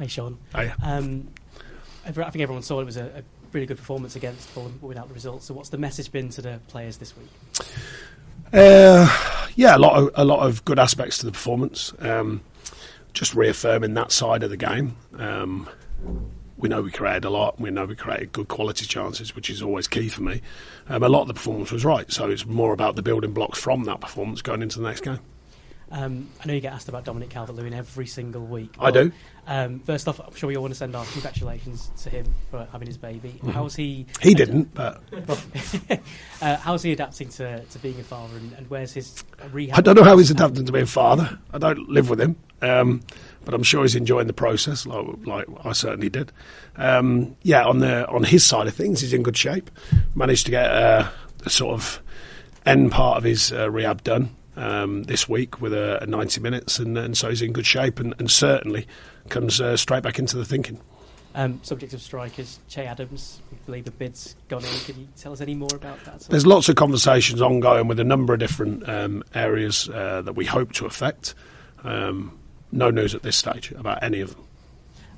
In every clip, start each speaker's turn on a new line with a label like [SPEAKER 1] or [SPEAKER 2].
[SPEAKER 1] Hey, Sean.
[SPEAKER 2] Hiya.
[SPEAKER 1] Um, I think everyone saw it was a, a really good performance against Fulham without the results. So, what's the message been to the players this week?
[SPEAKER 2] Uh, yeah, a lot of a lot of good aspects to the performance. Um, just reaffirming that side of the game. Um, we know we created a lot. We know we created good quality chances, which is always key for me. Um, a lot of the performance was right, so it's more about the building blocks from that performance going into the next game.
[SPEAKER 1] Um, I know you get asked about Dominic Calvert-Lewin every single week.
[SPEAKER 2] I do.
[SPEAKER 1] Um, first off, I'm sure we all want to send our congratulations to him for having his baby.
[SPEAKER 2] Mm-hmm.
[SPEAKER 1] How's he?
[SPEAKER 2] He didn't, but
[SPEAKER 1] uh, how's he adapting to, to being a father, and, and where's his rehab?
[SPEAKER 2] I don't know how he's adapting to being a father. I don't live with him, um, but I'm sure he's enjoying the process, like, like I certainly did. Um, yeah, on the on his side of things, he's in good shape. Managed to get uh, the sort of end part of his uh, rehab done um, this week with a, a 90 minutes, and, and, so he's in good shape, and, and certainly comes uh, straight back into the thinking.
[SPEAKER 1] Um, subject of strikers, Che Adams, we believe the bid's gone in. Can you tell us any more about that?
[SPEAKER 2] There's lots of conversations ongoing with a number of different um, areas uh, that we hope to affect. Um, no news at this stage about any of them.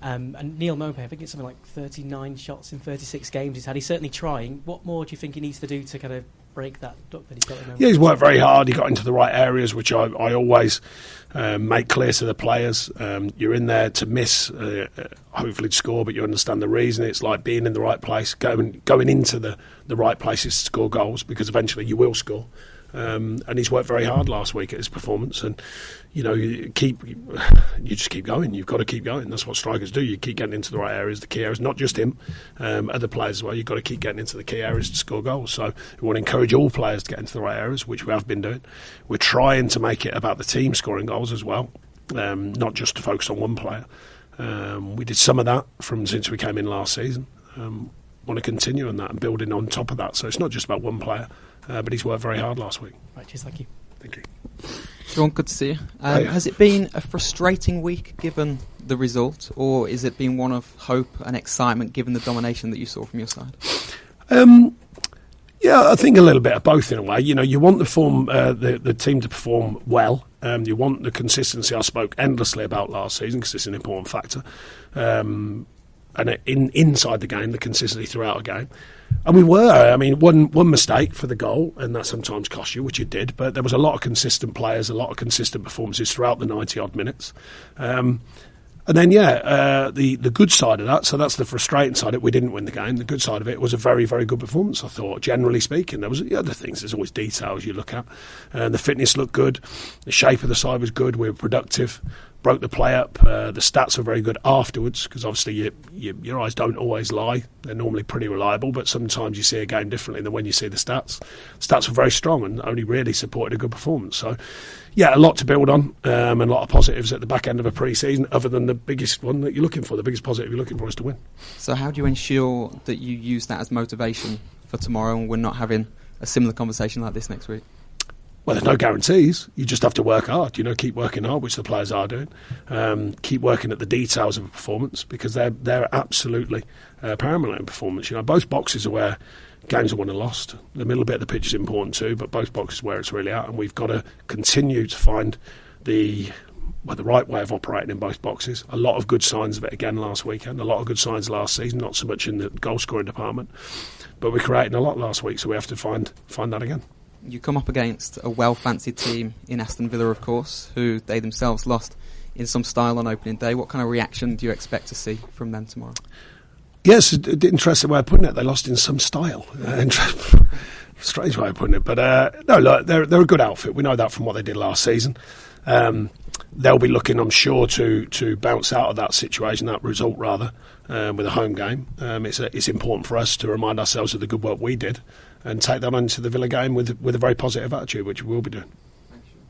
[SPEAKER 1] Um, and Neal Maupay, I think it's something like 39 shots in 36 games he's had. He's certainly trying. What more do you think he needs to do to kind of break that duck that he's got?
[SPEAKER 2] Yeah, he's worked very hard. He got into the right areas, which I, I always um, make clear to the players. Um, you're in there to miss, uh, hopefully to score, but you understand the reason. It's like being in the right place, going going into the, the right places to score goals, because eventually you will score. Um, and he's worked very hard last week at his performance. And you know, you keep you just keep going. You've got to keep going. That's what strikers do. You keep getting into the right areas, the key areas. Not just him, um, other players as well. You've got to keep getting into the key areas to score goals. So we want to encourage all players to get into the right areas, which we have been doing. We're trying to make it about the team scoring goals as well, um, not just to focus on one player. Um, we did some of that from since we came in last season. Um, want to continue on that and building on top of that. So it's not just about one player, uh, but he's worked very hard last week.
[SPEAKER 1] Right, cheers, thank you.
[SPEAKER 2] Thank you.
[SPEAKER 3] Sean, good to see you. Um. Has it been a frustrating week given the result, or is it been one of hope and excitement given the domination that you saw from your side?
[SPEAKER 2] Um, yeah, I think a little bit of both in a way. You know, you want the form, uh, the the team to perform well. Um, you want the consistency. I spoke endlessly about last season because it's an important factor. Um, and in inside the game, the consistency throughout a game. And we were. I mean, one one mistake for the goal, and that sometimes cost you, which it did. But there was a lot of consistent players, a lot of consistent performances throughout the ninety odd minutes. Um, and then, yeah, uh, the the good side of that. So that's the frustrating side. it. We didn't win the game. The good side of it was a very, very good performance. I thought, generally speaking, there was the other things. There's always details you look at. Uh, the fitness looked good. The shape of the side was good. We were productive. Broke the play up. Uh, the stats were very good afterwards because obviously you, you, your eyes don't always lie. They're normally pretty reliable, but sometimes you see a game differently than when you see the stats. Stats were very strong and only really supported a good performance. So, yeah, a lot to build on um, and a lot of positives at the back end of a pre-season. Other than the biggest one that you're looking for, the biggest positive you're looking for is to win.
[SPEAKER 3] So, how do you ensure that you use that as motivation for tomorrow and we're not having a similar conversation like this next week?
[SPEAKER 2] Well, there's no guarantees. You just have to work hard. You know, keep working hard, which the players are doing. Um, keep working at the details of a performance because they're they're absolutely uh, paramount in performance. You know, both boxes are where games are won and lost. The middle bit of the pitch is important too, but both boxes where it's really at, and we've got to continue to find the well, the right way of operating in both boxes. A lot of good signs of it again last weekend. A lot of good signs last season, not so much in the goal scoring department, but we're creating a lot last week, so we have to find find that again.
[SPEAKER 3] You come up against a well fancied team in Aston Villa, of course, who they themselves lost in some style on opening day. What kind of reaction do you expect to see from them tomorrow?
[SPEAKER 2] Yes, interesting way of putting it. They lost in some style. Uh, strange way of putting it, but uh, no, look, they're they're a good outfit. We know that from what they did last season. Um, they'll be looking, I'm sure, to to bounce out of that situation, that result rather, um, with a home game. Um, it's a, it's important for us to remind ourselves of the good work we did and take that on to the Villa game with with a very positive attitude, which we will be doing. Thank you.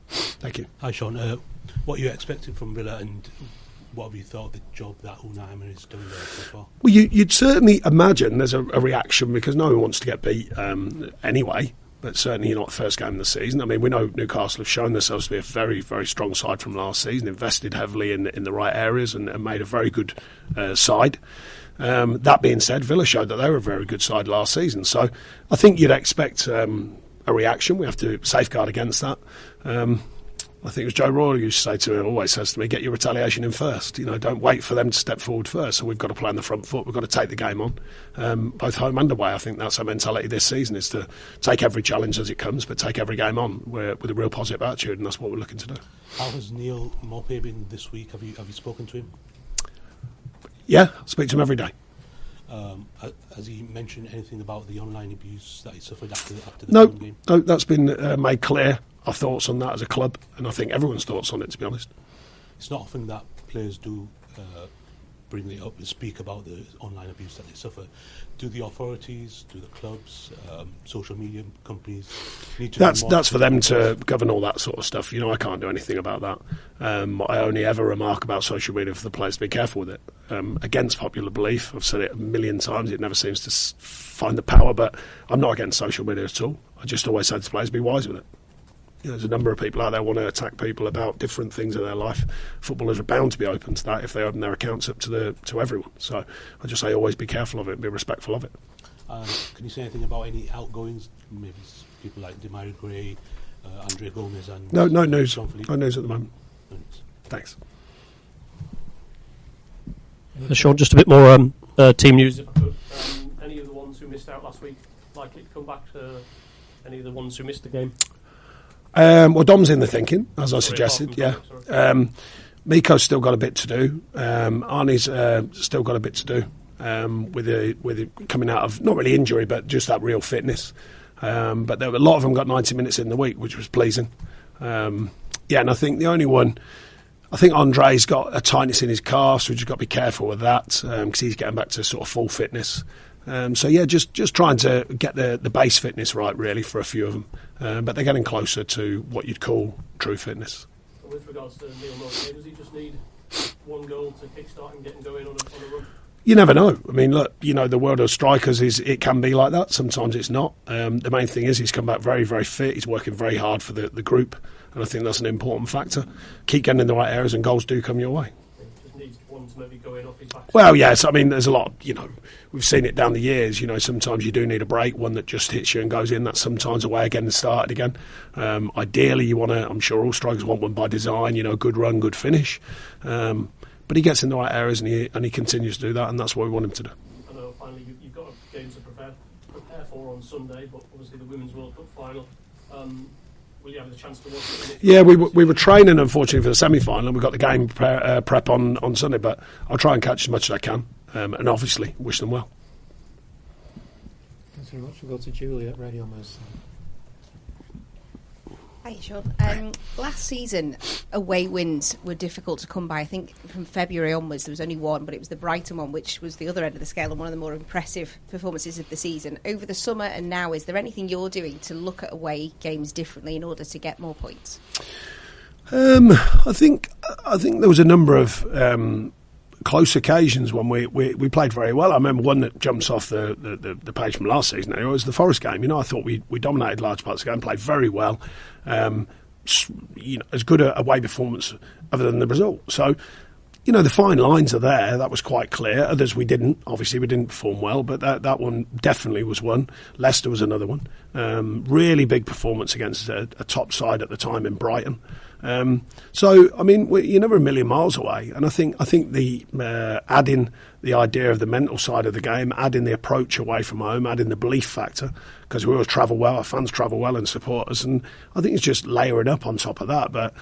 [SPEAKER 2] Thank you.
[SPEAKER 4] Hi, Sean. Uh, what are you expecting from Villa and what have you thought of the job that Unai Emery is doing there so far?
[SPEAKER 2] Well, you, you'd certainly imagine there's a, a reaction because no one wants to get beat um, anyway. But certainly not first game of the season. I mean, we know Newcastle have shown themselves to be a very, very strong side from last season. Invested heavily in in the right areas and, and made a very good uh, side. Um, that being said, Villa showed that they were a very good side last season. So I think you'd expect um, a reaction. We have to safeguard against that. Um, I think it was Joe Royle used to say to me, always says to me, get your retaliation in first. You know, don't wait for them to step forward first. So we've got to play on the front foot. We've got to take the game on, um, both home and away. I think that's our mentality this season is to take every challenge as it comes, but take every game on with a real positive attitude, and that's what we're looking to do.
[SPEAKER 4] How has Neal Maupay been this week? Have you have you spoken to him?
[SPEAKER 2] Yeah, I speak to him every day.
[SPEAKER 4] Um, has he mentioned anything about the online abuse that he suffered after, after the
[SPEAKER 2] no,
[SPEAKER 4] game?
[SPEAKER 2] No, that's been uh, made clear our thoughts on that as a club, and I think everyone's thoughts on it. To be honest,
[SPEAKER 4] it's not often that players do uh, bring it up and speak about the online abuse that they suffer. Do the authorities, do the clubs, um, social media companies need to?
[SPEAKER 2] That's that's for them to govern all that sort of stuff. You know, I can't do anything about that. Um, I only ever remark about social media for the players to be careful with it. Um, against popular belief, I've said it a million times. It never seems to find the power, but I'm not against social media at all. I just always say to players, be wise with it you know, there's a number of people out there want to attack people about different things in their life. Footballers are bound to be open to that if they open their accounts up to the to everyone. So I just say always be careful of it, be respectful of it.
[SPEAKER 4] Um, can you say anything about any outgoings? Maybe people like Demarai Gray, uh, Andre Gomes, and
[SPEAKER 2] no, no news. No news at the moment. Thanks.
[SPEAKER 5] Uh, Sean, just a bit more um, uh, team news, if I could. Um, any of the ones who missed out last week likely to come back? To any of the ones who missed the game?
[SPEAKER 2] Um, well, Dom's in the thinking, as I suggested. Yeah. Um, Miko's still got a bit to do. Um, Arnie's uh, still got a bit to do um, with a, with a coming out of not really injury, but just that real fitness. Um, but there a lot of them got 90 minutes in the week, which was pleasing. Um, yeah, and I think the only one, I think Andre's got a tightness in his calf, so we've just got to be careful with that because um, he's getting back to sort of full fitness. Um, so yeah, just just trying to get the the base fitness right, really, for a few of them. Uh, but they're getting closer to what you'd call true fitness.
[SPEAKER 5] With regards to Neal Maupay, does he just need one goal to kickstart and get him going on a, on a run?
[SPEAKER 2] You never know. I mean, look, you know, the world of strikers is it can be like that. Sometimes it's not. Um, the main thing is he's come back very, very fit. He's working very hard for the, the group, and I think that's an important factor. Keep getting in the right areas, and goals do come your way. Well, yes. I mean, there's a lot. You know, we've seen it down the years. You know, sometimes you do need a break, one that just hits you and goes in. That's sometimes a way again to start it again. Um, ideally, you want to. I'm sure all strikers want one by design. You know, good run, good finish. Um, but he gets in the right areas and he and he continues to do that, and that's what we want him to do.
[SPEAKER 5] I know. Finally, you, have got a game to prepare prepare for on Sunday, but obviously the Women's World Cup final. Um, Will you have the chance to watch it?
[SPEAKER 2] Yeah, we, we were training, unfortunately, for the semi final, and we've got the game prep, uh, prep on, on Sunday, but I'll try and catch as much as I can, um, and obviously wish them well.
[SPEAKER 6] Thanks very much. We'll go to Julie at Radio Mers.
[SPEAKER 7] Hi, Sean. Um, last season, away wins were difficult to come by. I think from February onwards, there was only one, but it was the Brighton one, which was the other end of the scale and one of the more impressive performances of the season. Over the summer and now, is there anything you're doing to look at away games differently in order to get more points?
[SPEAKER 2] Um, I think I think there was a number of um, close occasions when we, we, we, played very well. I remember one that jumps off the, the, the, the page from last season. It was the Forest game. You know, I thought we, we dominated large parts of the game, played very well. Um, you know, as good a away performance other than the result. So, you know, the fine lines are there. That was quite clear. Others we didn't. Obviously, we didn't perform well, but that, that one definitely was one. Leicester was another one. Um, really big performance against a, a, top side at the time in Brighton. Um, so, I mean, you're never a million miles away. And I think I think the uh, adding the idea of the mental side of the game, adding the approach away from home, adding the belief factor, because we always travel well, our fans travel well and support us. And I think it's just layering up on top of that. But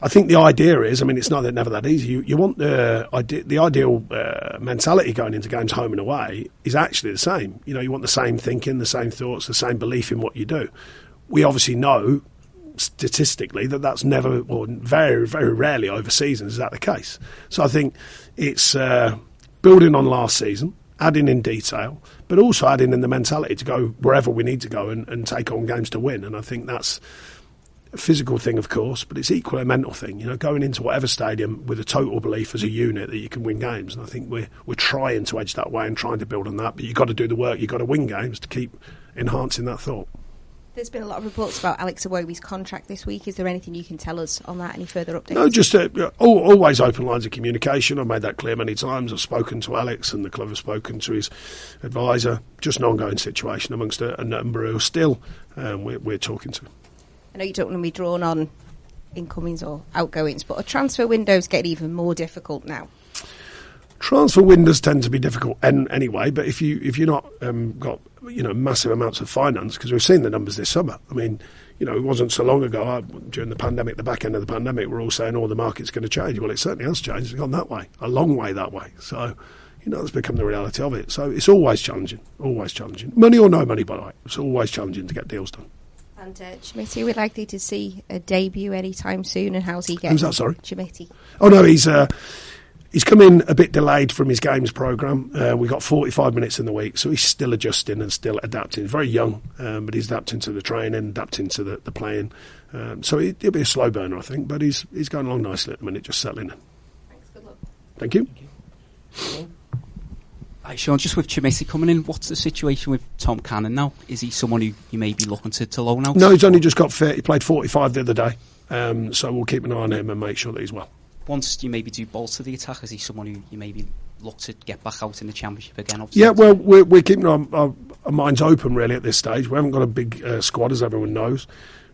[SPEAKER 2] I think the idea is, I mean, it's not that never that easy. You, you want the ide- the ideal uh, mentality going into games home and away is actually the same. You know, you want the same thinking, the same thoughts, the same belief in what you do. We obviously know statistically that that's never, or very, very rarely over seasons is that the case. So I think it's uh, building on last season, adding in detail, but also adding in the mentality to go wherever we need to go and, and take on games to win. And I think that's a physical thing, of course, but it's equally a mental thing. You know, going into whatever stadium with a total belief as a unit that you can win games. And I think we're we're trying to edge that way and trying to build on that. But you've got to do the work. You've got to win games to keep enhancing that thought.
[SPEAKER 7] There's been a lot of reports about Alex Iwobi's contract this week. Is there anything you can tell us on that? Any further updates?
[SPEAKER 2] No, just uh, always open lines of communication. I've made that clear many times. I've spoken to Alex, and the club have spoken to his advisor. Just an ongoing situation amongst a, a number who still um, we're, we're talking to.
[SPEAKER 7] I know you don't want to be drawn on incomings or outgoings, but a transfer window's getting even more difficult now.
[SPEAKER 2] Transfer windows tend to be difficult en- anyway. But if you if you're not um, got you know massive amounts of finance, because we've seen the numbers this summer. I mean, you know, it wasn't so long ago uh, during the pandemic, the back end of the pandemic, we're all saying, "Oh, the market's going to change." Well, it certainly has changed. It's gone that way, a long way that way. So. You know, that's become the reality of it. So it's always challenging, always challenging. Money or no money, by the way, it's always challenging to get deals done.
[SPEAKER 7] And uh, Chermiti, we're likely to see a debut anytime soon. And how's he getting?
[SPEAKER 2] Who's that, sorry?
[SPEAKER 7] Chermiti.
[SPEAKER 2] Oh no, he's uh, he's come in a bit delayed from his games program. Uh, we got 45 minutes in the week, so he's still adjusting and still adapting. He's very young, um, but he's adapting to the training, adapting to the, the playing. Um, so it, will be a slow burner, I think, but he's he's going along nicely at the minute, just settling in.
[SPEAKER 7] Thanks. Good luck.
[SPEAKER 2] Thank you.
[SPEAKER 8] Hi, Sean, just with Chermiti coming in, what's the situation with Tom Cannon now? Is he someone who you may be looking to, to loan out?
[SPEAKER 2] No, he's only just got fit. He played 45 the other day, um, so we'll keep an eye on him and make sure that he's well.
[SPEAKER 8] Once you maybe do bolster the attack, is he someone who you maybe look to get back out in the Championship again? Obviously?
[SPEAKER 2] Yeah, well, we're, we're keeping our, our, our minds open really at this stage. We haven't got a big uh, squad, as everyone knows.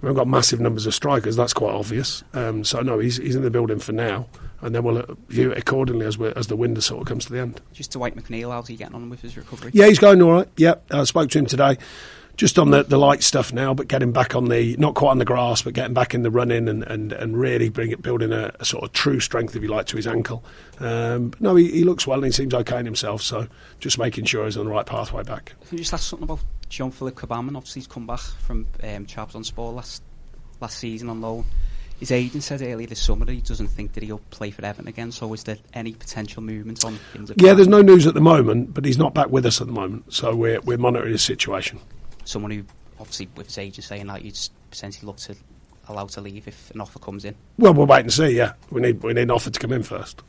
[SPEAKER 2] We haven't got massive numbers of strikers. That's quite obvious. Um, so no, he's he's in the building for now, and then we'll uh, view it accordingly as we as the window sort of comes to the end.
[SPEAKER 8] Just Dwight McNeil, how's he getting on with his recovery?
[SPEAKER 2] Yeah, he's going all right. Yeah, I spoke to him today. Just on the, the light stuff now, but getting back on the not quite on the grass, but getting back in the running and, and, and really bring it building a, a sort of true strength, if you like, to his ankle. Um, no, he, he looks well and he seems okay in himself. So just making sure he's on the right pathway back.
[SPEAKER 8] Can you just ask something about Jean-Philippe Gbamin? Obviously, he's come back from um, Trabzonspor last last season on loan. His agent said earlier this summer that he doesn't think that he'll play for Everton again. So, is there any potential movement on him?
[SPEAKER 2] Yeah,
[SPEAKER 8] come
[SPEAKER 2] there's no news at the moment, but he's not back with us at the moment. So we're we're monitoring his situation.
[SPEAKER 8] someone who, obviously, with his agent saying that you'd potentially look to allow to leave if an offer comes in.
[SPEAKER 2] Well, we'll wait and see. Yeah, we need we need an offer to come in first.